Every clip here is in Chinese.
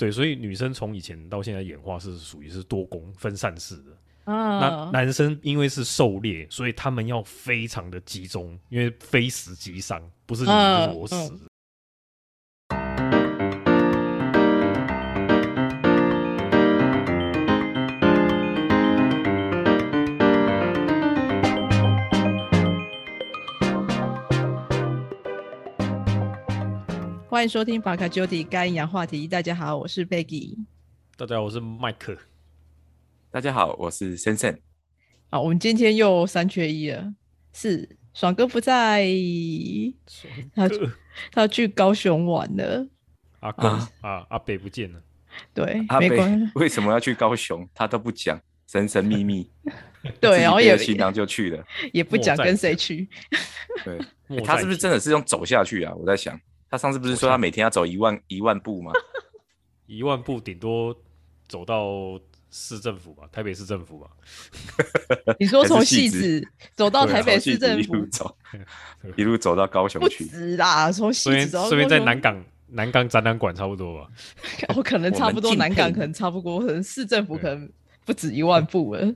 对，所以女生从以前到现在演化是属于是多功分散式的。那啊，男生因为是狩猎，所以他们要非常的集中，因为非死即伤，不是你嗯就是我死。欢迎收听法卡 Jody 该营养话题。大家好，我是 Peggy。大家好，我是麦克。大家好，我是森森。好，我们今天又三缺一了，是爽哥不在，他哥他去高雄玩了。阿公啊啊，阿北不见了。对，阿北。为什么要去高雄？他都不讲，神神秘秘。对，然后也背着行囊就去了。也不讲跟谁去。对，欸他是不是真的是用走下去啊？我在想，他上次不是说他每天要走一万一万步吗？一万步顶多走到市政府吧，台北市政府吧。你说从戏戏子子走到台北市政府一路，走，一路走到高雄不去。止啦，从戏子走到顺便在南港南港展览馆差不多吧。我可能差不多，南港可能差不多，可能市政府可能不止一万步了。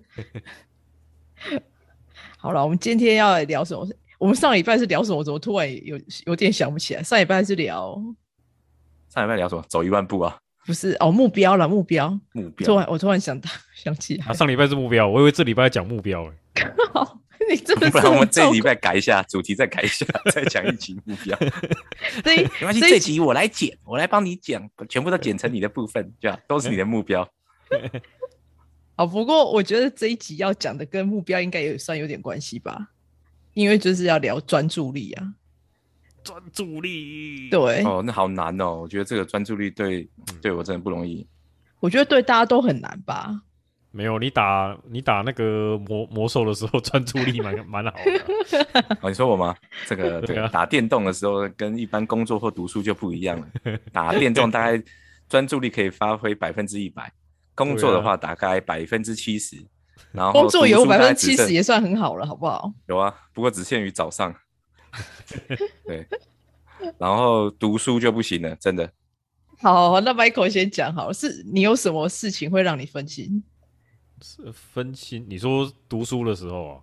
好了，我们今天要来聊什么？我们上礼拜是聊什么？怎么突然有有点想不起来？上礼拜是聊上礼拜聊什么？走一万步啊，不是哦目标了，目标。目标。突然我突然想到 想起来啊，，上礼拜是目标，我以为这礼拜讲目标哎。好，你真的不然我们这礼拜改一下主题，再改一下，再讲一集目标。这一没关系，这集我来剪，我来帮你剪，全部都剪成你的部分，这样都是你的目标。好，不过我觉得这一集要讲的跟目标应该也算有点关系吧，因为就是要聊专注力啊。专注力。对，哦，那好难哦，我觉得这个专注力对对我真的不容易。我觉得对大家都很难吧。没有你打你打那个魔魔兽的时候，专注力蛮蛮好的 你说我吗？这个 对啊，打电动的时候跟一般工作或读书就不一样了。打电动大概专注力可以发挥百分之一百，工作的话大概百分之七十。然后工作有百分之七十也算很好了，好不好？有啊，不过只限于早上。对，然后读书就不行了，真的。好，那 Michael 先讲好了，是你有什么事情会让你分心？是分心，你说读书的时候啊，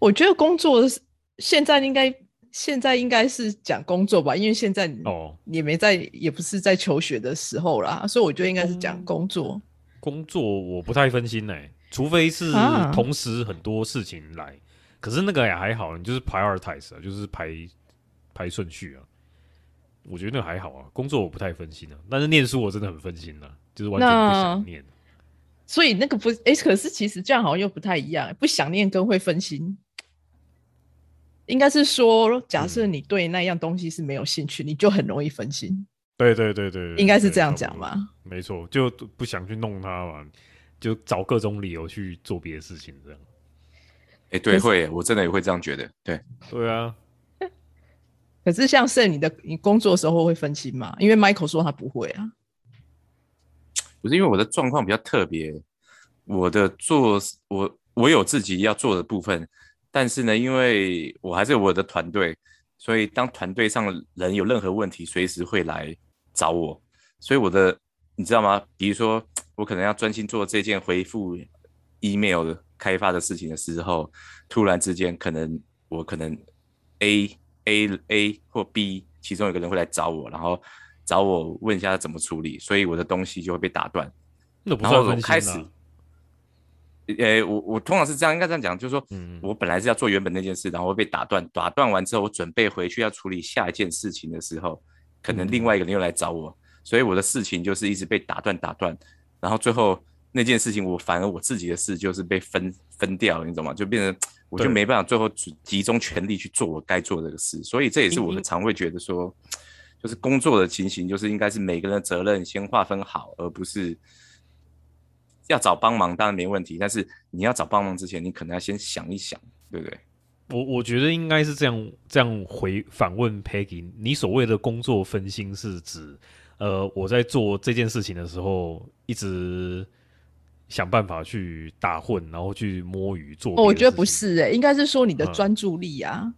我觉得工作是现在应该现在应该是讲工作吧，因为现在你哦，也没在，也不是在求学的时候啦，所以我觉得应该是嗯讲工作。工作我不太分心呢、除非是啊同时很多事情来，可是那个也还好，你就是 prioritize 啊，就是排排顺序啊。我觉得那个还好啊，工作我不太分心啊，但是念书我真的很分心啊，就是完全不想念。所以那个不哎、可是其实这样好像又不太一样，不想念跟会分心，应该是说，假设嗯你对那样东西是没有兴趣，你就很容易分心。对对对对，对应该是这样讲吧没错，就不想去弄它嘛，就找各种理由去做别的事情，这样。哎，对，会，我真的也会这样觉得。对，对啊，可是像是你的你工作的时候会分心吗？因为 Michael 说他不会啊。不是因为我的状况比较特别，我的做我我有自己要做的部分，但是呢，因为我还是有我的团队，所以当团队上的人有任何问题，随时会来找我。所以我的你知道吗？比如说我可能要专心做这件回复 email 的开发的事情的时候，突然之间可能我可能 A A A 或 B 其中有个人会来找我，然后找我问一下怎么处理，所以我的东西就会被打断。那不算开始，呃，我我通常是这样，应该这样讲，就是说，嗯我本来是要做原本那件事，然后会被打断，打断完之后，我准备回去要处理下一件事情的时候，可能另外一个人又来找我，所以我的事情就是一直被打断打断，然后最后那件事情我反而我自己的事就是被分分掉了，你懂吗？就变成我就没办法最后集集中全力去做我该做这个事，所以这也是我因因常会觉得说，就是工作的情形，就是应该是每个人的责任先划分好，而不是要找帮忙当然没问题，但是你要找帮忙之前，你可能要先想一想，对不对？我我觉得应该是这样这样回反问 Peggy，你所谓的工作分心是指，呃，我在做这件事情的时候，一直想办法去打混，然后去摸鱼做。哦我觉得不是哎、应该是说你的嗯专注力啊。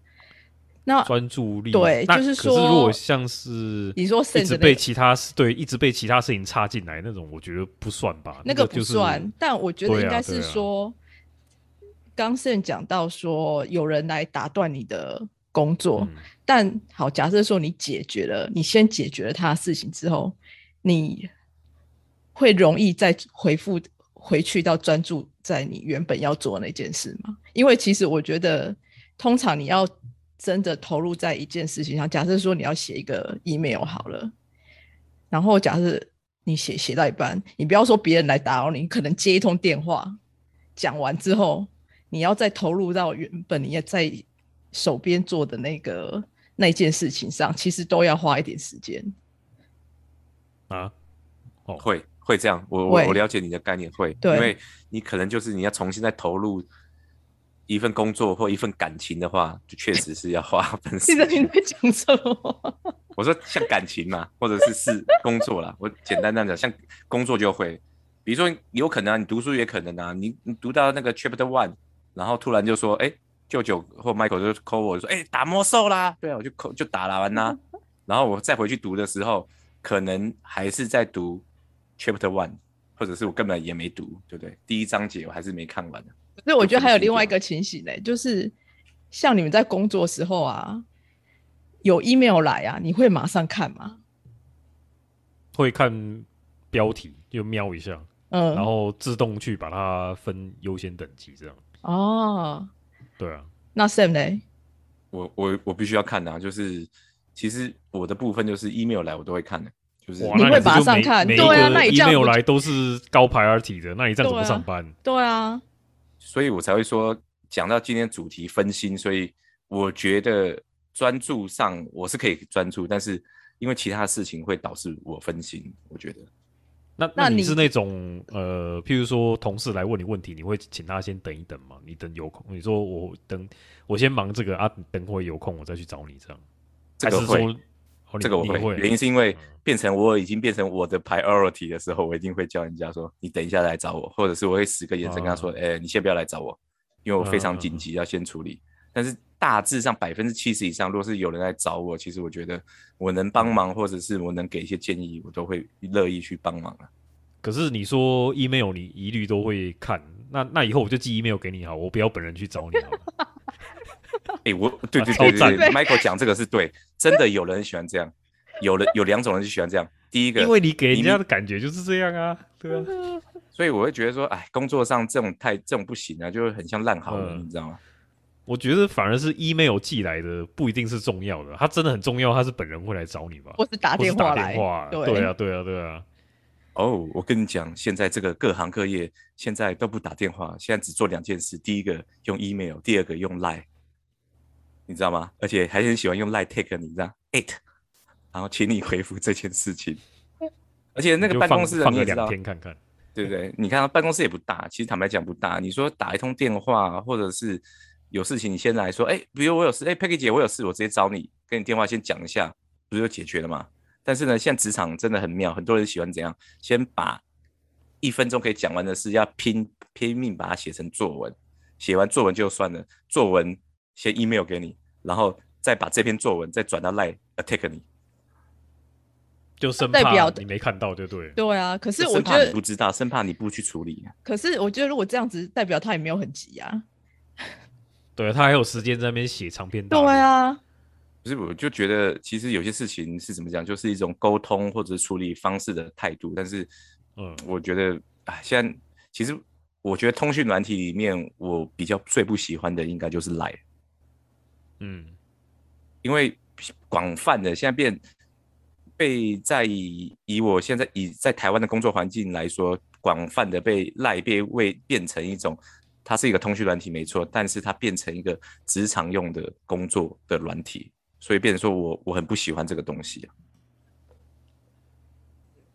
那专注力。对那就是说如果像是你说一直被其他事对一直被其他事情插进来那种，我觉得不算吧？那个不个就是算，但我觉得应该是说，刚盛讲到说有人来打断你的工作，嗯但好，假设说你解决了，你先解决了他的事情之后，你会容易再回复回去到专注在你原本要做的那件事吗？因为其实我觉得，通常你要真的投入在一件事情上，假设说你要写一个 email 好了，然后假设你写写到一半，你不要说别人来打扰你，你可能接一通电话，讲完之后，你要再投入到原本你也在手边做的那个那件事情上，其实都要花一点时间。啊，哦，会会这样，我我我了解你的概念，会，因为你可能就是你要重新再投入一份工作或一份感情的话，就确实是要花 份时你在你间。在讲什么？我说像感情嘛，或者是是工作啦，我简单这样讲，像工作就会，比如说有可能啊，你读书也可能啊，你你读到那个 chapter one，然后突然就说，哎、舅舅或 Michael 就 call 我说，哎、打魔兽啦，对啊，我就 call 就打了完啦，然后我再回去读的时候，可能还是在读 chapter one，或者是我根本也没读，对不对？第一章节我还是没看完的。所以我觉得还有另外一个情形呢、就是像你们在工作时候啊，有 email 来啊，你会马上看吗？会看标题就瞄一下，嗯，然后自动去把它分优先等级，这样。哦，对啊，那 Sam 呢？我我我必须要看的、啊，就是其实我的部分就是 email 来我都会看的，就是，你会马上看对啊 email 不来都是高 priority 的，那你这样怎么上班？对啊，所以我才会说讲到今天主题分心，所以我觉得专注上我是可以专注，但是因为其他事情会导致我分心，我觉得那那你是那种呃，譬如说同事来问你问题，你会请他先等一等吗？你等有空，你说我等我先忙这个啊，等会有空我再去找你这样。这个会这个我会，会，原因是因为嗯变成我已经变成我的 priority 的时候，我一定会叫人家说你等一下来找我，或者是我会使个眼神跟他说，啊哎、你先不要来找我，因为我非常嗯紧急要先处理。但是大致上百分之七十以上，如果是有人来找我，其实我觉得我能帮忙，或者是我能给一些建议，我都会乐意去帮忙啊。可是你说 email 你一律都会看，那那以后我就寄 email 给你好，我不要本人去找你好了。哎、我对对对对对，Michael 讲这个是对，真的有人喜欢这样，有人有两种人就喜欢这样。第一个，因为你给人你家的感觉就是这样啊，对啊，所以我会觉得说，哎，工作上这种太这种不行啊，就会很像烂好人，嗯你知道吗？我觉得反而是 email 寄来的不一定是重要的，他真的很重要，他是本人会来找你吧？或是打电话来，电话，对对啊，对啊，对啊。哦，我跟你讲，现在这个各行各业现在都不打电话，现在只做两件事：第一个用 email，第二个用 line，你知道吗？而且还很喜欢用 line take 你知道 it，然后请你回复这件事情。而且那个办公室的放个两你也知道，天看看，对不对？你看办公室也不大，其实坦白讲不大。你说打一通电话，或者是有事情你先来说，哎，比如我有事，哎，Peggy 姐我有事，我直接找你，跟你电话先讲一下，不是就解决了吗？但是呢，现在职场真的很妙，很多人喜欢怎样，先把一分钟可以讲完的事，要拼拼命把它写成作文，写完作文就算了，作文先 email 给你，然后再把这篇作文再转到 line attack 你，就生怕代表你没看到就对了。对啊。可是就生怕你我觉得不知道，生怕你不去处理。可是我觉得如果这样子，代表他也没有很急啊。对啊他还有时间在那边写长篇大对论。啊，不是，我就觉得其实有些事情是怎么讲，就是一种沟通或者处理方式的态度。但是，嗯我觉得，啊，现在其实我觉得通讯软体里面，我比较最不喜欢的应该就是 Line，嗯，因为广泛的现在变被在以以我现在以在台湾的工作环境来说，广泛的被 Line 被为变成一种。它是一个通讯软体没错，但是它变成一个职场用的工作的软体，所以变成说我我很不喜欢这个东西啊。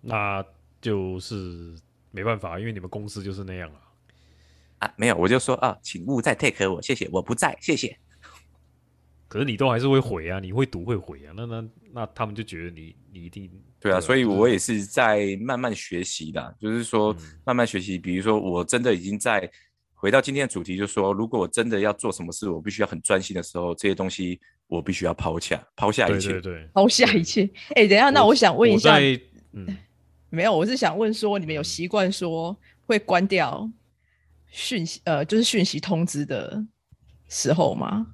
那就是没办法，因为你们公司就是那样啊。啊，没有，我就说啊，请勿再 take 我，谢谢，我不在，谢谢。可是你都还是会回啊，你会读会回啊，那那那他们就觉得你你一定对啊，所以我也是在慢慢学习的，就是说嗯慢慢学习。比如说，我真的已经在回到今天的主题，就是说，如果我真的要做什么事，我必须要很专心的时候，这些东西我必须要抛下，抛下一切。对对对，抛下一切。哎、等一下，那我想问一下，我在 嗯，没有，我是想问说，你们有习惯说会关掉讯息，呃，就是讯息通知的时候吗？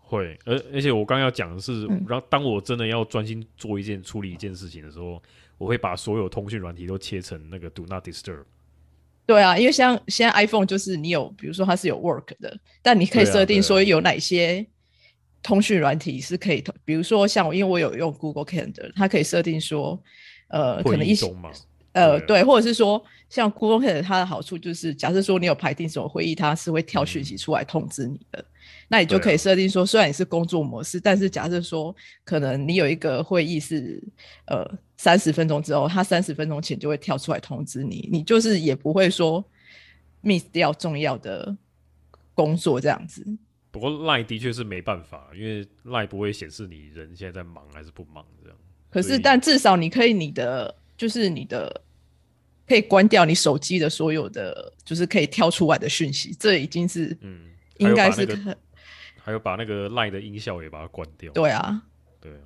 会，而而且我刚要讲的是嗯，然后当我真的要专心做一件处理一件事情的时候，我会把所有通讯软体都切成那个 Do Not Disturb。对啊，因为像现在 iPhone 就是你有，比如说它是有 Work 的，但你可以设定说有哪些通讯软体是可以通，比如说像我，因为我有用 Google Calendar，它可以设定说，呃，可能一些呃，对，或者是说，像 Google Calendar 它的好处就是，假设说你有排定什么会议，它是会跳讯息出来通知你的。那你就可以设定说，虽然你是工作模式，但是假设说，可能你有一个会议是呃三十分钟之后，它三十分钟前就会跳出来通知你，你就是也不会说 miss 掉重要的工作这样子。不过 Line 的确是没办法，因为 Line 不会显示你人现在在忙还是不忙这样。可是，但至少你可以你的就是你的可以关掉你手机的所有的就是可以跳出来的讯息，这已经是嗯，应该是可还有把那个 Line 的音效也把它关掉。对啊。对啊，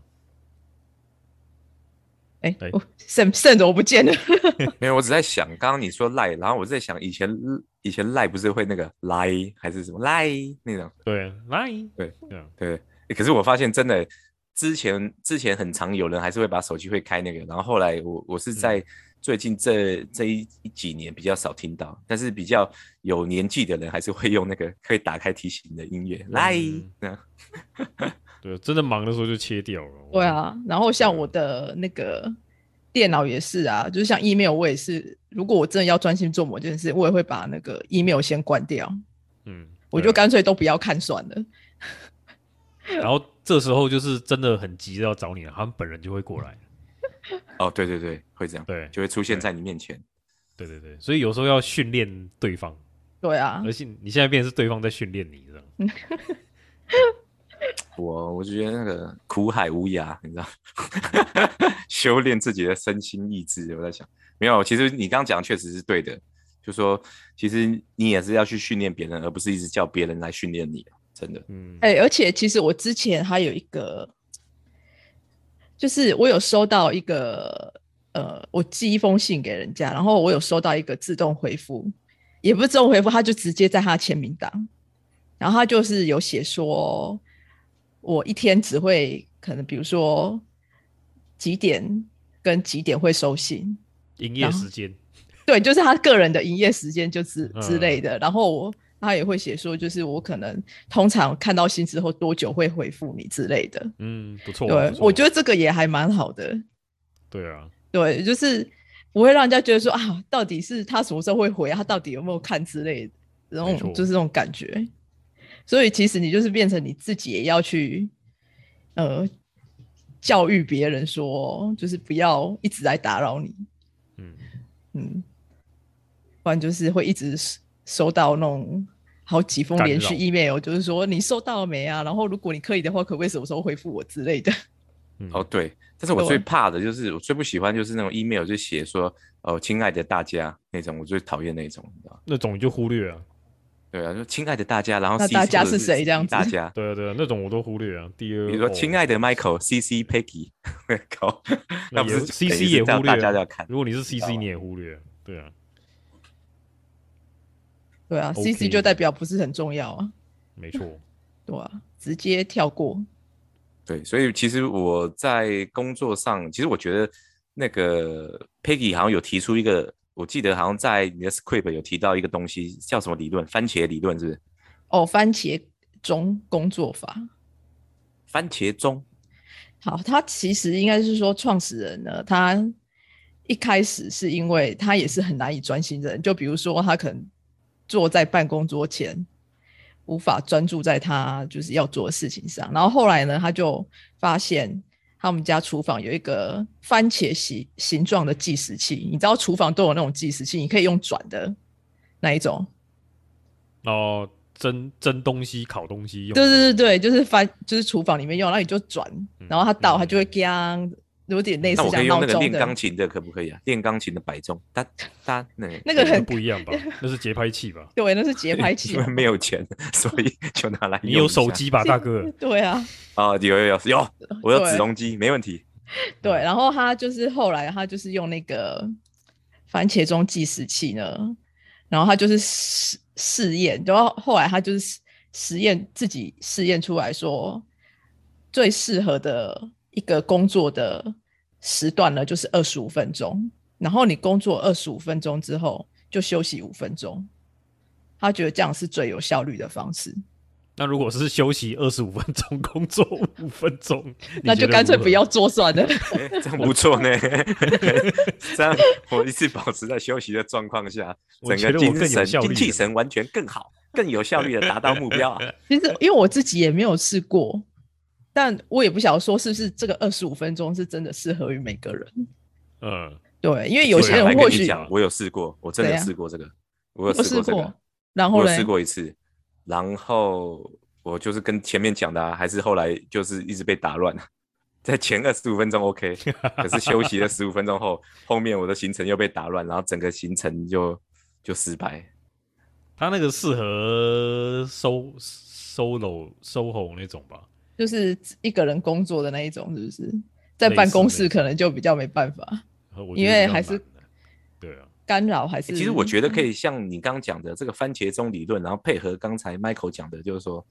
哎哎，我肾肾怎么不见了？没有，我只在想，刚刚你说赖，然后我在想，以前以前赖不是会那个来还是什么赖那种？对 Line 对对，欸可是我发现真的，之前之前很常有人还是会把手机会开那个，然后后来我我是在最近这这一一几年比较少听到，但是比较有年纪的人还是会用那个可以打开提醒的音乐来。对，真的忙的时候就切掉了。对啊，然后像我的那个电脑也是啊，就是像 email 我也是，如果我真的要专心做某件事，我也会把那个 email 先关掉，嗯，我就干脆都不要看算了。然后这时候就是真的很急的要找你了，他们本人就会过来。哦，对对对，会这样，对就会出现在你面前。对对对，所以有时候要训练对方，对啊而，且你现在变成是对方在训练你，这样。我我就觉得那个苦海无涯，你知道，修炼自己的身心意志。我在想，没有，其实你刚刚讲的确实是对的，就说其实你也是要去训练别人，而不是一直叫别人来训练你，真的。嗯，哎、而且其实我之前还有一个，就是我有收到一个，呃，我寄一封信给人家，然后我有收到一个自动回复，也不是自动回复，他就直接在他签名档，然后他就是有写说，我一天只会可能比如说几点跟几点会收信，营业时间，对，就是他个人的营业时间就之之类嗯的。然后我他也会写说，就是我可能通常看到信之后多久会回复你之类的。嗯，不错啊。对我觉得这个也还蛮好的。对啊，对，就是不会让人家觉得说啊，到底是他什么时候会回啊？他到底有没有看之类的，然后就是这种感觉。所以其实你就是变成你自己也要去呃教育别人说，就是不要一直来打扰你。嗯，嗯，不然就是会一直收收到那种好几封干连续 email，就是说你收到了没啊？然后如果你可以的话，可不可以什么时候回复我之类的？嗯哦，对，但是我最怕的就是我最不喜欢就是那种 email 就写说哦，亲爱的大家那种，我最讨厌那种，你知道吗？那种你就忽略啊。对啊，就亲爱的大家，然后 CC 大家是谁这样子大家，对啊对啊，那种我都忽略啊。第二，比如说哦亲爱的 Michael，CC Peggy，靠，那不是 CC 也忽略啊，大家要看。如果你是 CC，你也忽略啊。对啊，对啊 OK，CC 就代表不是很重要啊，没错。对啊，直接跳过。对，所以其实我在工作上，其实我觉得那个 Peggy 好像有提出一个，我记得好像在你的 script 有提到一个东西，叫什么理论？番茄理论是不是？哦，番茄钟工作法。番茄钟。好，他其实应该是说创始人呢，他一开始是因为他也是很难以专心的人，就比如说他可能坐在办公桌前，无法专注在他就是要做的事情上。然后后来呢，他就发现他们家厨房有一个番茄形形状的计时器，你知道厨房都有那种计时器，你可以用转的那一种。然后蒸蒸东西、烤东西用。对对对对，就是翻，就是厨房里面用，然后你就转，然后它倒，嗯它就会 gang，有点类似那我可以用那个练钢琴的，可不可以啊？练钢琴的摆钟，哒哒，那 那那个很不一样吧？那是节拍器吧？对，那是节拍 器因为。没有钱，所以就拿来你有手机吧，大哥？对啊，啊？有有有有，我有对子龙机，没问题。对，然后他就是后来他就是用那个番茄钟计时器呢，然后他就是试试验，然后后来他就是实实验自己试验出来说，最适合的一个工作的时段呢，就是二十五分钟，然后你工作二十五分钟之后就休息五分钟，他觉得这样是最有效率的方式，那如果是休息二十五分钟，工作五分钟，那就干脆不要做算了。哎这样不错呢，这样我一直保持在休息的状况下，整个精神、精气神完全更好，更有效率的达到目标啊。其实因为我自己也没有试过，但我也不晓得说是不是这个二十五分钟是真的适合于每个人。嗯，对，因为有些人或许讲，我有试过，我真的试过这个，我有有试试过这个过，，然后我试，过一次，然后我就是跟前面讲的、啊，还是后来就是一直被打乱。在前二十五分钟 OK，可是休息了十五分钟后，后面我的行程又被打乱，然后整个行程就就失败。他那个适合收 solo solo 那种吧？就是一个人工作的那一种，是不是？在办公室可能就比较没办法，因为还是对啊，干扰还是。欸其实我觉得可以像你刚刚讲的这个番茄钟理论，然后配合刚才 Michael 讲的，就是说，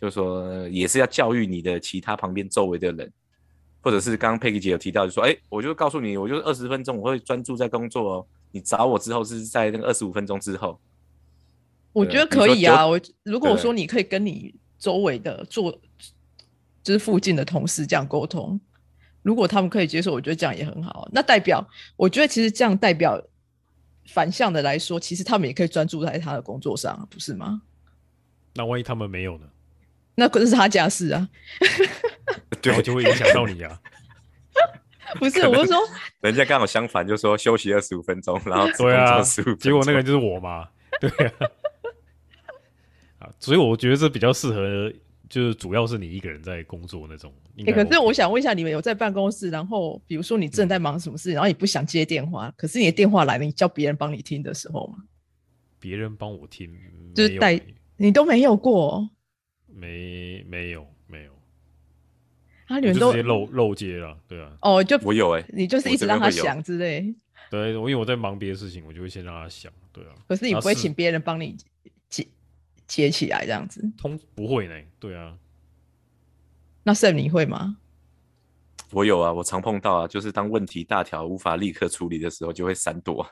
就是说呃也是要教育你的其他旁边周围的人，或者是刚刚佩奇姐有提到，就说，哎、我就告诉你，我就二十分钟我会专注在工作哦，你找我之后是在那个二十五分钟之后，我觉得可以啊。我如果对说你可以跟你周围的做，就是附近的同事这样沟通，如果他们可以接受，我觉得这样也很好。那代表，我觉得其实这样代表反向的来说，其实他们也可以专注在他的工作上，不是吗？那万一他们没有呢？那可是他家事啊，对，我就会影响到你啊。不是？我是说，人家刚好相反，就说休息二十五分钟，然后 对啊工作15分钟结果那个人就是我嘛，对啊。啊，所以我觉得这比较适合，就是主要是你一个人在工作那种。可是我想问一下，你们有在办公室，然后比如说你正在忙什么事，然后你不想接电话，可是你的电话来了，你叫别人帮你听的时候吗？别人帮我听，就是带你都没有过哦没没有没有，啊？你们都我就直接漏漏接了，对啊，哦，就我有哎、你就是一直让他想之类，对，我因为我在忙别的事情，我就会先让他想，对啊。可是你不会请别人帮你接接起来这样子。通不会呢，对啊，那 Sam 你会吗？我有啊，我常碰到啊，就是当问题大条无法立刻处理的时候，就会闪躲啊，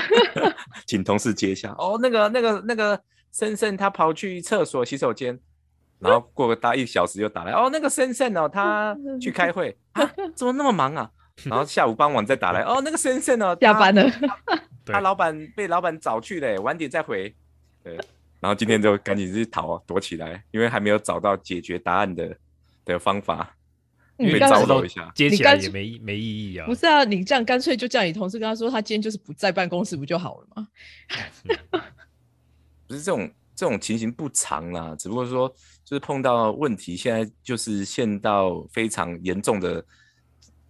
请同事接一下。哦，那个、那个、那个森森他跑去厕所洗手间，然后过个大一小时又打来，哦，那个森森哦，他去开会啊，怎么那么忙啊？然后下午傍晚再打来，哦，那个森森哦，下班了，对他老板被老板找去了，晚点再回。对，然后今天就赶紧去逃躲起来，因为还没有找到解决答案的的方法。被你刚才招惹一下接起来也没没意义啊。不是啊？你这样干脆就叫你同事跟他说，他今天就是不在办公室，不就好了吗？不是这种这种情形不长啦，只不过说就是碰到问题，现在就是陷到非常严重的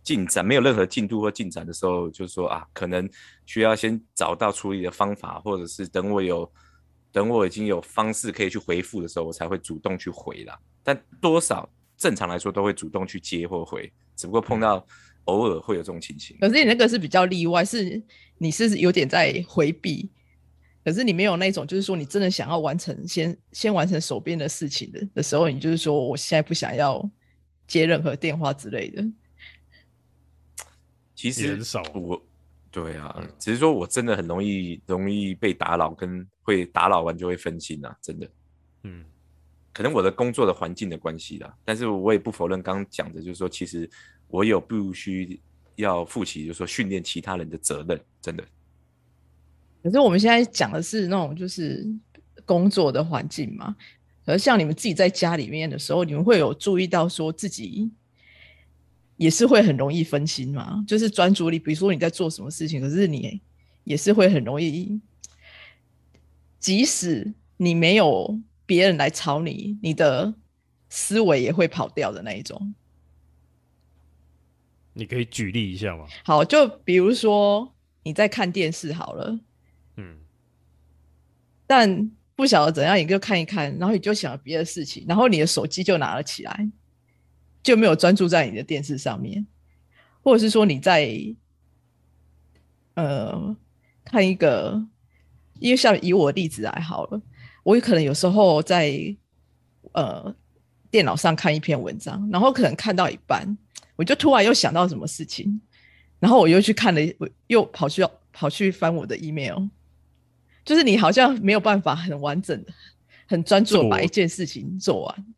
进展，没有任何进度或进展的时候，就是说啊，可能需要先找到处理的方法，或者是等我有等我已经有方式可以去回复的时候，我才会主动去回啦。但多少正常来说都会主动去接或回，只不过碰到偶尔会有这种情形。可是你那个是比较例外，是你是有点在回避，可是你没有那种就是说你真的想要完成先先完成手边的事情的的时候，你就是说我现在不想要接任何电话之类的。其实很少我对啊，只是说我真的很容易容易被打扰，跟会打扰完就会分心啊，真的。嗯，可能我的工作的环境的关系啦，但是我也不否认刚刚讲的，就是说其实我有必须要负起，就是说训练其他人的责任，真的。可是我们现在讲的是那种就是工作的环境嘛，可是像你们自己在家里面的时候，你们会有注意到说自己也是会很容易分心嘛？就是专注力，比如说你在做什么事情，可是你也是会很容易，即使你没有别人来吵你，你的思维也会跑掉的那一种。你可以举例一下吗？好，就比如说你在看电视好了，嗯，但不晓得怎样，你就看一看，然后你就想了别的事情，然后你的手机就拿了起来，就没有专注在你的电视上面，或者是说你在呃看一个，因为像以我的例子来好了，我有可能有时候在呃电脑上看一篇文章，然后可能看到一半，我就突然又想到什么事情，然后我又去看了，我又跑去跑去翻我的 email。就是你好像没有办法很完整的、很专注的把一件事情做完。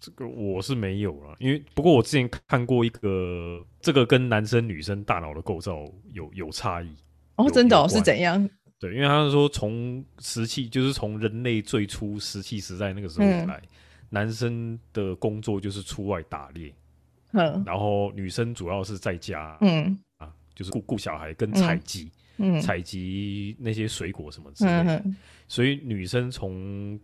这个我是没有了，因为不过我之前看过一个，这个跟男生女生大脑的构造有有差异。哦，真的哦，是怎样？对，因为他是说从石器，就是从人类最初石器时代那个时候来，男生的工作就是出外打猎，嗯，然后女生主要是在家，嗯啊，就是顾顾小孩跟采集。采集那些水果什么之类的，所以女生从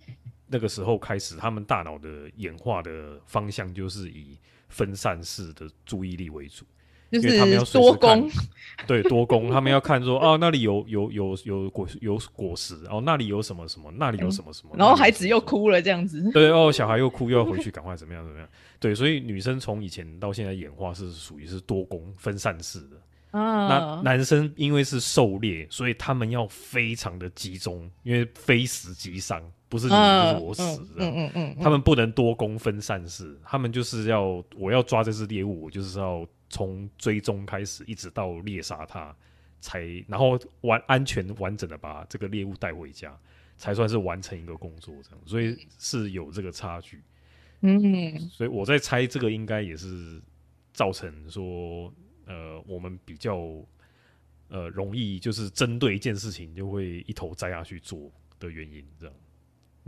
那个时候开始，他们大脑的演化的方向就是以分散式的注意力为主，就是他们要多攻，对多攻，他们要看说 哦，那里有有有有果有果实，哦那里有什么什么，那里有什么什么，然后孩子又哭了这样子，对 哦，小孩又哭又要回去，赶快怎么样怎么样，对，所以女生从以前到现在演化是属于是多攻分散式的。那男生因为是狩猎，所以他们要非常的集中，因为非死即伤，不是你就是我死，嗯嗯嗯，他们不能多功分散事，他们就是要我要抓这只猎物，我就是要从追踪开始，一直到猎杀它，才然后完安全完整的把这个猎物带回家，才算是完成一个工作这样，所以是有这个差距，嗯，所以我在猜这个应该也是造成说。呃，我们比较呃容易就是针对一件事情就会一头栽下去做的原因，这样，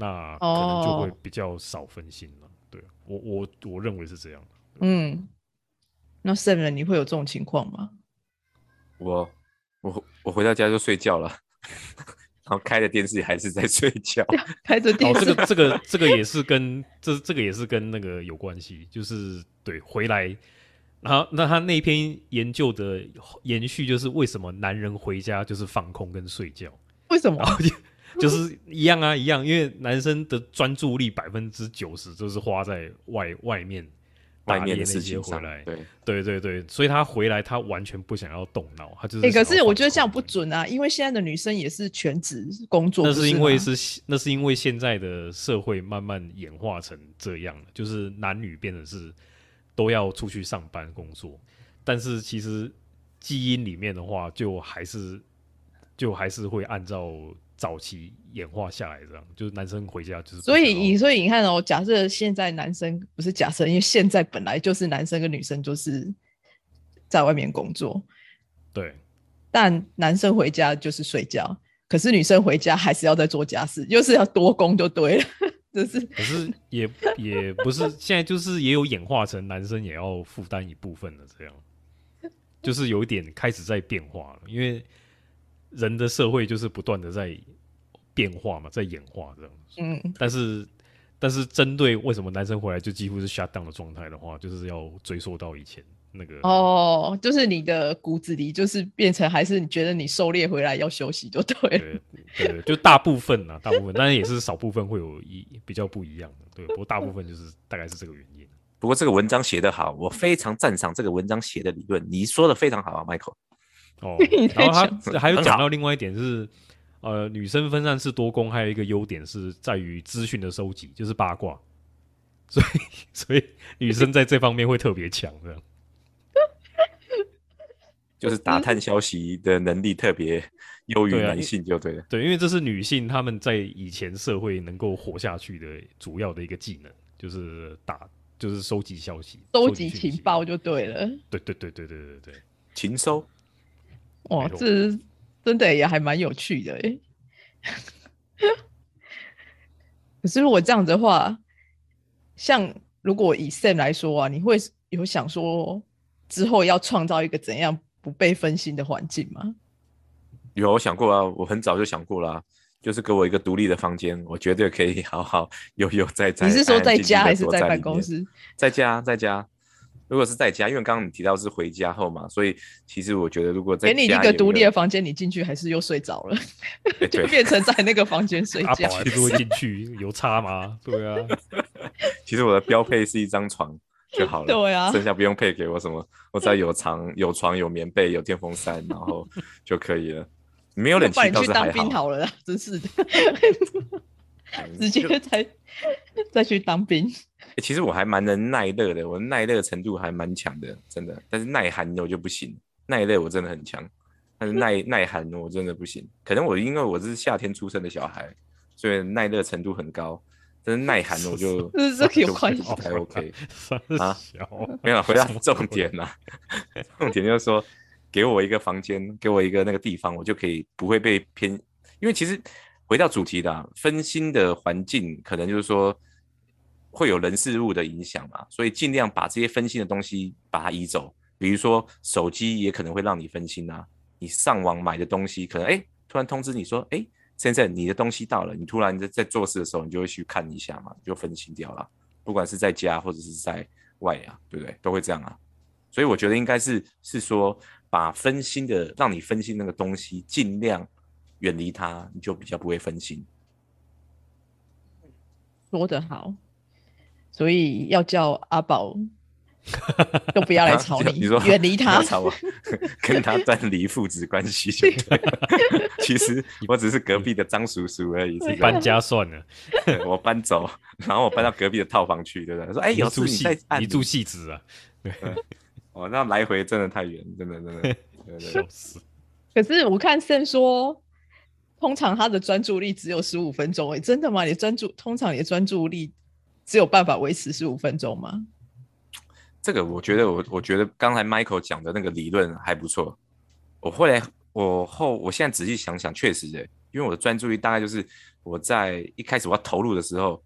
那可能就会比较少分心了。对我我我认为是这样的。嗯，那 Seven 你会有这种情况吗？我我我回到家就睡觉了，然后开着电视还是在睡觉，开着电视。哦，这个这个这个也是跟这这个也是跟那个有关系，就是对回来。然后，那他那篇研究的延续就是为什么男人回家就是放空跟睡觉？为什么？就 是一样啊，一样，因为男生的专注力百分之九十都是花在外外面外面那些回来。对对对对，所以他回来他完全不想要动脑，他就是。可是我觉得这样不准啊，因为现在的女生也是全职工作。那是因为是那是因为现在的社会慢慢演化成这样了，就是男女变成是。都要出去上班工作，但是其实基因里面的话，就还是就还是会按照早期演化下来这样，就是男生回家就是。所以你所以你看哦，假设现在男生不是假设，因为现在本来就是男生跟女生就是在外面工作，对，但男生回家就是睡觉，可是女生回家还是要在做家事，就是要多工就对了。就是，可是也 也不是，现在就是也有演化成男生也要负担一部分的这样，就是有一点开始在变化了，因为人的社会就是不断的在变化嘛，在演化这样。嗯，但是但是针对为什么男生回来就几乎是 shut down 的状态的话，就是要追溯到以前。那个哦，就是你的骨子里就是变成还是你觉得你狩猎回来要休息就对了，对，就大部分啊，大部分，当然也是少部分会有一比较不一样的，对，不过大部分就是大概是这个原因。不过这个文章写得好，我非常赞赏这个文章写的理论，你说的非常好啊，Michael。哦，然后他还有讲到另外一点是，呃，女生分散式多工还有一个优点是在于资讯的收集，就是八卦，所以 所以女生在这方面会特别强，这样。就是打探消息的能力特别优于男性，就对了。对，因为这是女性他们在以前社会能够活下去的主要的一个技能，就是打，就是收集消息、收集情报就对了。对对对对对对对，情收。哇，这真的也还蛮有趣的哎。可是如果这样子的话，像如果以 Sam 来说啊，你会有想说之后要创造一个怎样？不被分心的环境吗？有，我想过啊，我很早就想过了，就是给我一个独立的房间，我绝对可以好好 悠悠在在。你是说在家还是在办公室？在家，在家。如果是在家，因为刚刚你提到是回家后嘛，所以其实我觉得如果在给你一个独立的房间，你进去还是又睡着了，哎就对变成在那个房间睡阿觉宝。还是会进去，有差吗？对啊，其实我的标配是一张床就好了，对啊剩下不用配给我什么，我只要有床、有床、有棉被、有电风扇，然后就可以了。没有冷气去当倒是还好，兵好了啦，真是的，嗯直接就再再去当兵。欸其实我还蛮能耐热的，我耐热程度还蛮强的，真的。但是耐寒的我就不行，耐热我真的很强，但是耐耐寒我真的不行。可能我因为我是夏天出生的小孩，所以耐热程度很高，但是耐寒我就 这这个有 就关系不太 OK。三啊，没有，回到重点啦，重点就是说，给我一个房间，给我一个那个地方，我就可以不会被偏，因为其实回到主题的啊、分心的环境，可能就是说会有人事物的影响嘛，所以尽量把这些分心的东西把它移走，比如说手机也可能会让你分心啊，你上网买的东西，可能哎突然通知你说，哎先生你的东西到了，你突然在在做事的时候，你就会去看一下嘛，你就分心掉了，不管是在家或者是在外啊，对不对？都会这样啊。所以我觉得应该是是说，把分心的让你分心那个东西，尽量远离它，你就比较不会分心。说得好，所以要叫阿宝 都不要来啊吵你说远离他。吵我，跟他断离父子关系就对了。其实我只是隔壁的张叔叔而已，这个搬家算了，我搬走，然后我搬到隔壁的套房去，对不对？说哎，有住戏你住戏子啊，哦，那来回真的太远，真的真的。笑死。可是我看 Sam 说，通常他的专注力只有十五分钟，哎，真的吗？你的专注通常你的专注力只有办法维持十五分钟吗？这个我觉得我我觉得刚才 Michael 讲的那个理论还不错。我后来我后我现在仔细想想，确实的，因为我的专注力大概就是我在一开始我要投入的时候，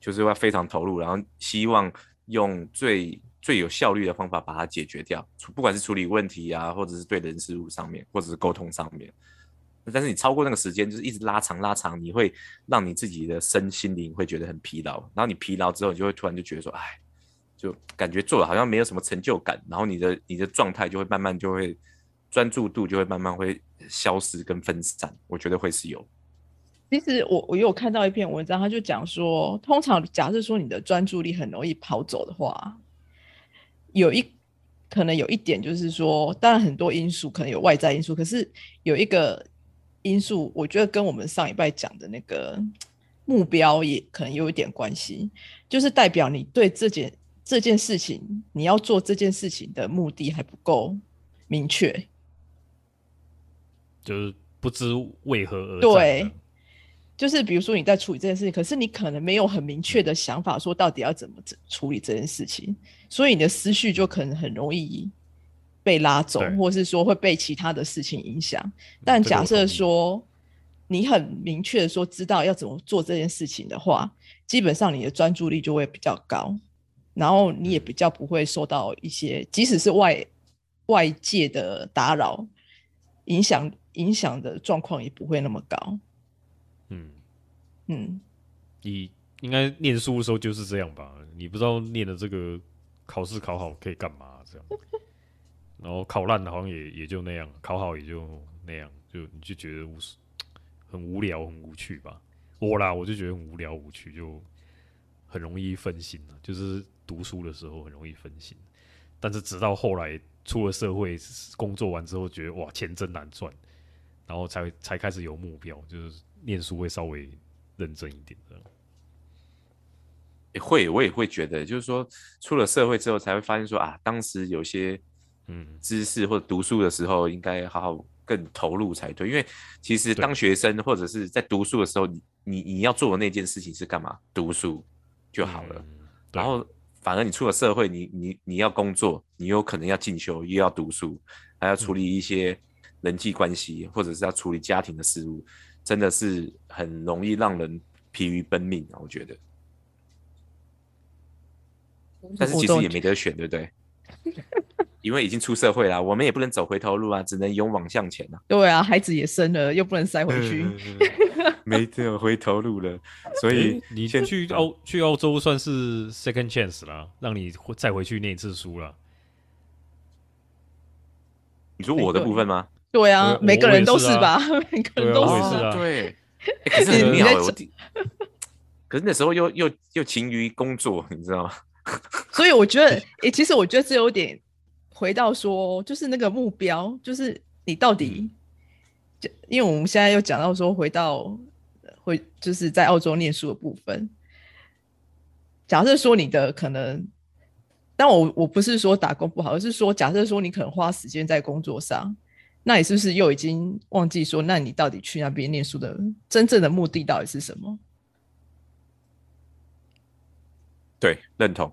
就是要非常投入，然后希望用最最有效率的方法把它解决掉，不管是处理问题啊，或者是对人事物上面，或者是沟通上面。但是你超过那个时间，就是一直拉长拉长，你会让你自己的身心灵会觉得很疲劳，然后你疲劳之后，你就会突然就觉得说，哎。就感觉做了好像没有什么成就感，然后你的你的状态就会慢慢就会专注度就会慢慢会消失跟分散，我觉得会是有。其实我我有看到一篇文章，他就讲说，通常假设说你的专注力很容易跑走的话，有一可能有一点就是说，当然很多因素可能有外在因素，可是有一个因素，我觉得跟我们上一拜讲的那个目标也可能有一点关系，就是代表你对这件这件事情，你要做这件事情的目的还不够明确。就是不知为何而战对，就是比如说你在处理这件事情，可是你可能没有很明确的想法，说到底要怎么整处理这件事情，所以你的思绪就可能很容易被拉走对，或是说会被其他的事情影响。但假设说你很明确的说知道要怎么做这件事情的话，基本上你的专注力就会比较高，然后你也比较不会受到一些即使是外外界的打扰影响，影响的状况也不会那么高。嗯，嗯，你应该念书的时候就是这样吧？你不知道念的这个考试考好可以干嘛这样，然后考烂的好像也也就那样，考好也就那样，就你就觉得无很无聊很无趣吧？我啦，我就觉得很无聊无趣，就很容易分心了。就是读书的时候很容易分心，但是直到后来出了社会工作完之后，觉得哇钱真难赚，然后才才开始有目标，就是念书会稍微认真一点这样。会，我也会觉得，就是说出了社会之后才会发现说啊，当时有些嗯知识或者读书的时候，应该好好更投入才对。因为其实当学生或者是在读书的时候，你你你要做的那件事情是干嘛？读书就好了。嗯然后反而你出了社会，你你你要工作，你有可能要进修，又要读书，还要处理一些人际关系，或者是要处理家庭的事务，真的是很容易让人疲于奔命啊！我觉得。但是其实也没得选，对不对？因为已经出社会了，我们也不能走回头路啊，只能勇往向前啊。对啊，孩子也生了，又不能塞回去。嗯没有回头路了。所以诶你先去澳去澳洲算是 second chance 了，让你再回去念一次书了。你说我的部分吗？对啊，每个人都是啊吧，每个人都是是啊。啊对，欸可是很你在妙欸，我可是那时候又又又勤于工作，你知道吗？所以我觉得，诶、其实我觉得这有点回到说，就是那个目标，就是你到底，就因为我们现在又讲到说，回到回就是在澳洲念书的部分。假设说你的可能，但我我不是说打工不好，而是说假设说你可能花时间在工作上，那你是不是又已经忘记说，那你到底去那边念书的真正的目的到底是什么？对，认同。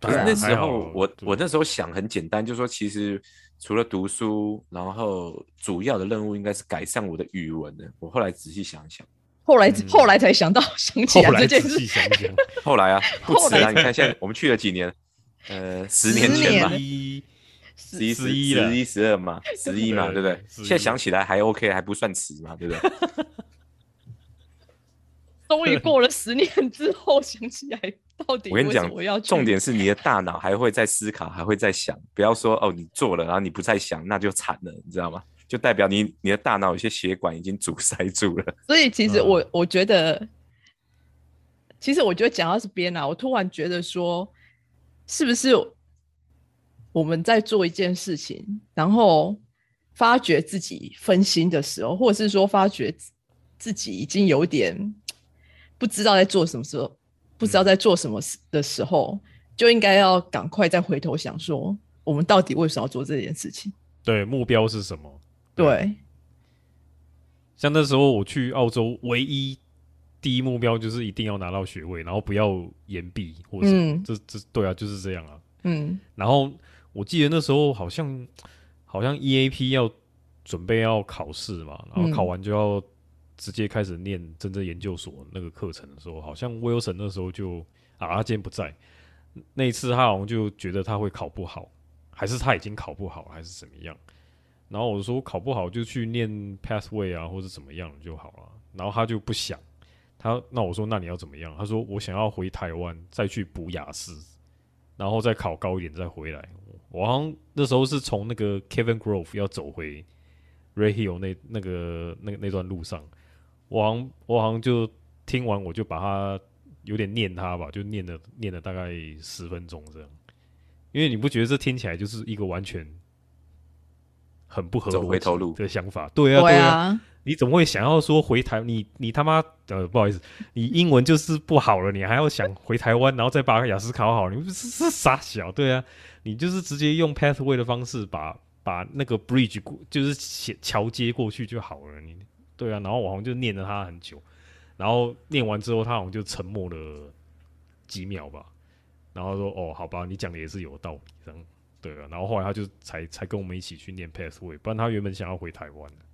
那时候我我那时候想很简单，就是说其实除了读书，然后主要的任务应该是改善我的语文的。我后来仔细想一想，后来、嗯后来才想到想起后来来这件事仔细，想想，后来啊不后来迟啊，你看 现在我们去了几年，呃，十十年前嘛，十一、十11了十一、十二嘛，十一嘛，对对不对？11现在想起来还 OK，还不算迟嘛，对不对？终于过了十年之后，想起来到底我跟你讲么要，重点是你的大脑还会在思考，还会在想，不要说哦你做了，然后你不再想，那就惨了，你知道吗？就代表你你的大脑有些血管已经阻塞住了。所以其实嗯我、我觉得，其实我觉得讲到这边啊，我突然觉得说，是不是我们在做一件事情，然后发觉自己分心的时候，或者是说发觉自自己已经有点不知道在做什么时候，不知道在做什么事的时候，就应该要赶快再回头想说，我们到底为什么要做这件事情？对，目标是什么？对，像那时候我去澳洲，唯一第一目标就是一定要拿到学位，然后不要延毕或者、嗯这这对啊，就是这样啊。嗯然后我记得那时候好像好像 EAP 要准备要考试嘛，然后嗯考完就要直接开始念真正研究所那个课程的时候，好像 Wilson 那时候就啊，他今天不在，那一次他好像就觉得他会考不好，还是他已经考不好，还是怎么样？然后我说考不好就去念 Pathway 啊，或者怎么样就好了。然后他就不想，他那我说那你要怎么样？他说我想要回台湾再去补雅思，然后再考高一点再回来。我好像那时候是从那个 Kevin Grove 要走回 Ray Hill 那那个那那段路上，我好像我好像就听完我就把它有点念他吧，就念了念了大概十分钟这样。因为你不觉得这听起来就是一个完全很不合走回逻辑头路的想法？对啊，对啊，啊，你怎么会想要说回台？你你他妈呃，不好意思，你英文就是不好了，你还要想回台湾，然后再把雅思考好，你不是是傻小？对啊，你就是直接用 pathway 的方式把把那个 bridge 过，就是写桥接过去就好了。你对啊，然后我好像就念了他很久，然后念完之后，他好像就沉默了几秒吧，然后说：“哦，好吧，你讲的也是有道理。”这样对啊，然后后来他就才才跟我们一起去念 pathway，不然他原本想要回台湾的。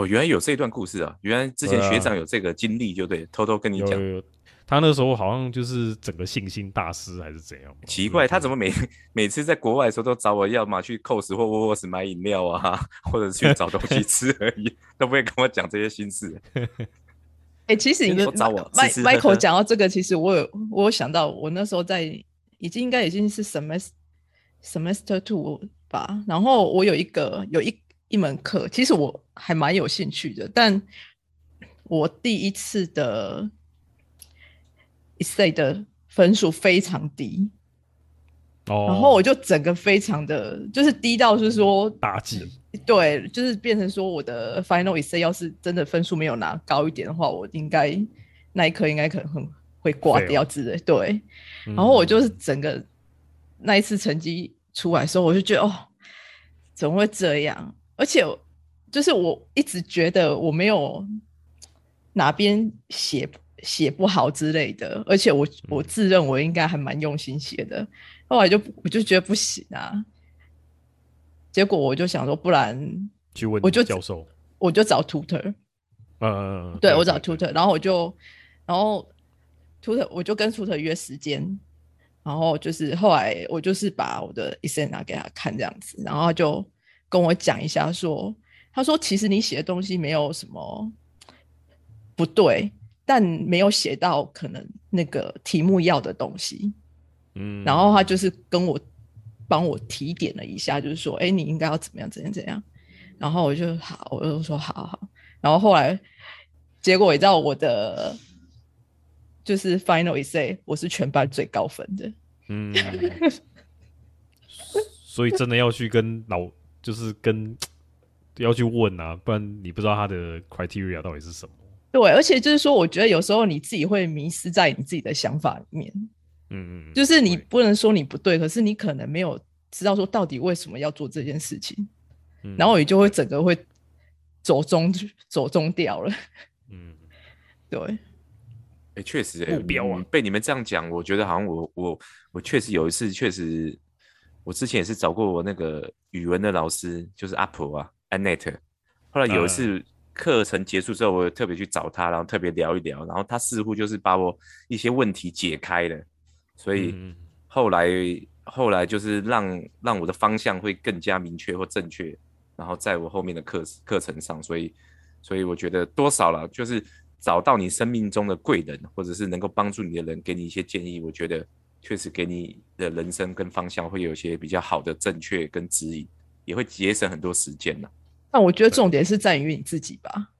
哦，原来有这段故事啊！原来之前学长有这个经历，就对，偷偷跟你讲。有有有，他那时候好像就是整个信心大师还是怎样？奇怪，他怎么么每 每次在国外的时候都找我要嘛去 cos 或沃沃斯买饮料啊，或者去找东西吃而已，都不会跟我讲这些心事。哎、其实你跟先说找我麦吃吃喝 Michael 喝讲到这个，其实我有我有想到，我那时候在已经应该已经是 semester semester two 吧，然后我有一个有一一门课，其实我还蛮有兴趣的，但我第一次的 essay 的分数非常低，哦，然后我就整个非常的就是低到是说打击，对，就是变成说我的 final essay 要是真的分数没有拿高一点的话，我应该那一科应该可能很会挂掉之类。对，然然后我就是整个那一次成绩出来的时候，我就觉得哦，怎么会这样？而且就是我一直觉得我没有哪边写写不好之类的，而且我我自认为应该还蛮用心写的，后来就我就觉得不行啊。结果我就想说，不然去问我就教授，我就找 tutor，嗯，对我找 tutor，然后我就，然后 tutor 我就跟 tutor 约时间，然后就是后来我就是把我的 essay 拿给他看这样子，然后他就跟我讲一下说，他说其实你写的东西没有什么不对，但没有写到可能那个题目要的东西。嗯，然后他就是跟我帮我提点了一下，就是说，哎，你应该要怎么样，怎样怎样。然后我就好，我就说好好。然后后来结果你知道我的就是 final essay，我是全班最高分的。嗯，所以真的要去跟老，就是跟要去问啊，不然你不知道他的 criteria 到底是什么。对，而且就是说，我觉得有时候你自己会迷失在你自己的想法里面。嗯嗯，就是你不能说你不对，可是你可能没有知道说到底为什么要做这件事情，嗯然后你就会整个会走中走中掉了。嗯对，哎，确实、欸，目标啊嗯被你们这样讲，我觉得好像我我我确实有一次，确实我之前也是找过我那个语文的老师，就是阿婆啊，Annette。后来有一次课程结束之后，我有特别去找他，然后特别聊一聊，然后他似乎就是把我一些问题解开了，所以嗯后来后来就是让让我的方向会更加明确或正确，然后在我后面的课课程上，所以所以我觉得多少了，就是找到你生命中的贵人，或者是能够帮助你的人，给你一些建议，我觉得确实给你的人生跟方向会有一些比较好的正确跟指引，也会节省很多时间呢。但我觉得重点是在于你自己吧。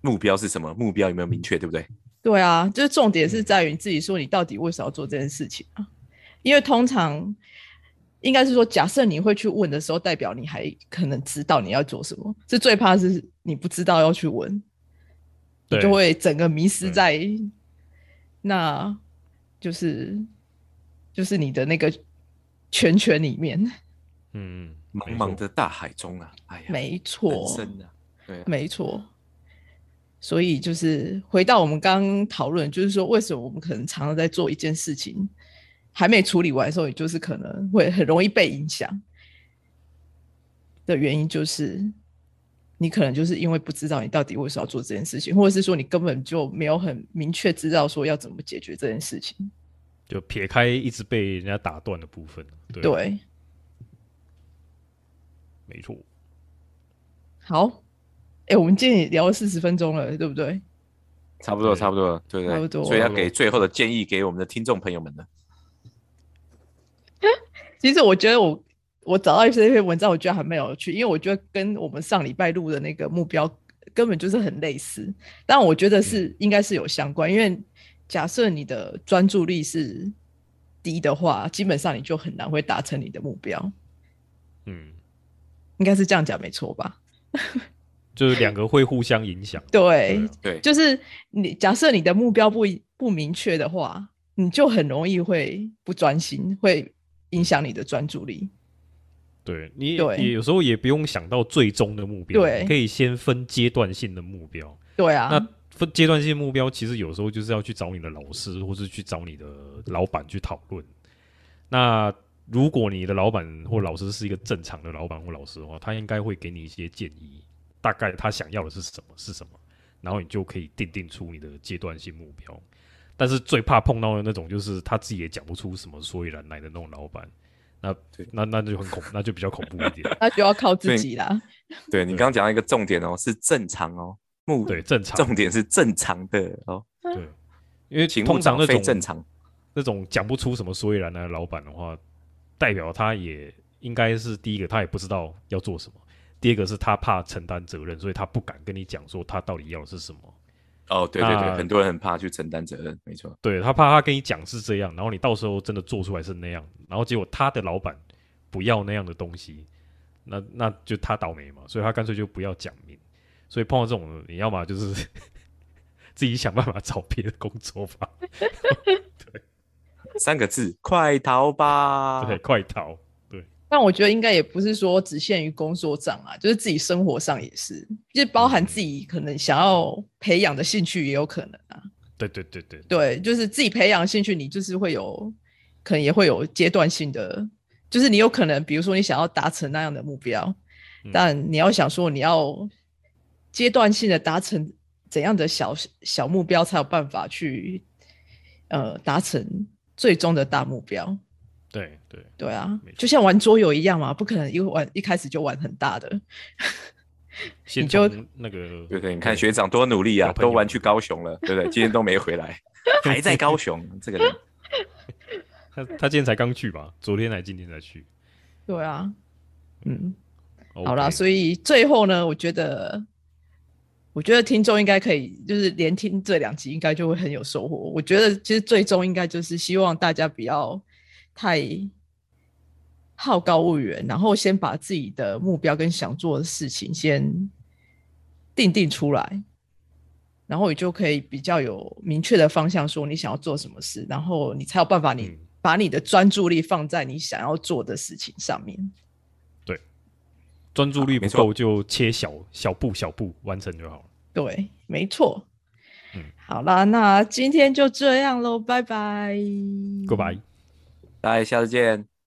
目标是什么？目标有没有明确，对不对？对啊，就是重点是在于你自己说你到底为什么要做这件事情啊？因为通常应该是说，假设你会去问的时候，代表你还可能知道你要做什么。是最怕是你不知道要去问，你就会整个迷失在那，就是就是你的那个圈圈里面。嗯，茫茫的大海中啊，哎呀，没错，生啊，对啊，没错。所以就是回到我们刚刚讨论，就是说为什么我们可能常常在做一件事情还没处理完的时候，也就是可能会很容易被影响的原因，就是你可能就是因为不知道你到底为什么要做这件事情，或者是说你根本就没有很明确知道说要怎么解决这件事情。就撇开一直被人家打断的部分，对，对，没错，好，哎、我们今天也聊了四十分钟了，对不对？差不多，差不多，对不对？差不多所以要给最后的建议给我们的听众朋友们呢。其实我觉得我我找到这篇文章，我觉得还蛮有趣，因为我觉得跟我们上礼拜录的那个目标根本就是很类似，但我觉得是、应该是有相关，因为假设你的专注力是低的话，基本上你就很难会达成你的目标，嗯，应该是这样讲没错吧？就是两个会互相影响，对，对，就是你假设你的目标不不明确的话，你就很容易会不专心，会影响你的专注力。对你有时候也不用想到最终的目标，可以先分阶段性的目标。对啊，那分阶段性目标，其实有时候就是要去找你的老师，或是去找你的老板去讨论。那如果你的老板或老师是一个正常的老板或老师的话，他应该会给你一些建议，大概他想要的是什么是什么，然后你就可以定定出你的阶段性目标。但是最怕碰到的那种，就是他自己也讲不出什么所以然来的那种老板，那对那那就很恐，那就比较恐怖一点。那就要靠自己啦。对你刚刚讲到一个重点哦，是正常哦，目对，正常重点是正常的哦，对，因为请勿找通常那种非正常。那种讲不出什么所以然来的老板的话，代表他也应该是第一个，他也不知道要做什么；第二个是他怕承担责任，所以他不敢跟你讲说他到底要的是什么。哦，对对对，很多人很怕去承担责任，没错。对他怕他跟你讲是这样，然后你到时候真的做出来是那样，然后结果他的老板不要那样的东西，那那就他倒霉嘛，所以他干脆就不要讲明。所以碰到这种，你要么就是 自己想办法找别的工作吧，三个字，快逃吧！对，快逃。但我觉得应该也不是说只限于工作上啊，就是自己生活上也是，就是包含自己可能想要培养的兴趣也有可能啊。对对对对，对，就是自己培养兴趣，你就是会有，可能也会有阶段性的，就是你有可能，比如说你想要达成那样的目标，嗯但你要想说你要阶段性的达成怎样的小小目标，才有办法去呃达成最终的大目标。对对，对啊就像玩桌游一样嘛，不可能一玩一开始就玩很大的。你就那个对不对？你看学长多努力啊都玩去高雄了，对不对？今天都没回来，还在高雄，这个人 他他今天才刚去吧，昨天还今天才去。对啊，嗯好啦，所以最后呢，我觉得，我觉得听众应该可以，就是连听这两集，应该就会很有收获。我觉得其实最终应该就是希望大家不要太好高骛远，然后先把自己的目标跟想做的事情先定定出来，然后你就可以比较有明确的方向，说你想要做什么事，然后你才有办法你嗯把你的专注力放在你想要做的事情上面。对专注力不够就切小小步小步完成就好了。对，没错。嗯好啦，那今天就这样喽，拜拜。Goodbye。大家下次见。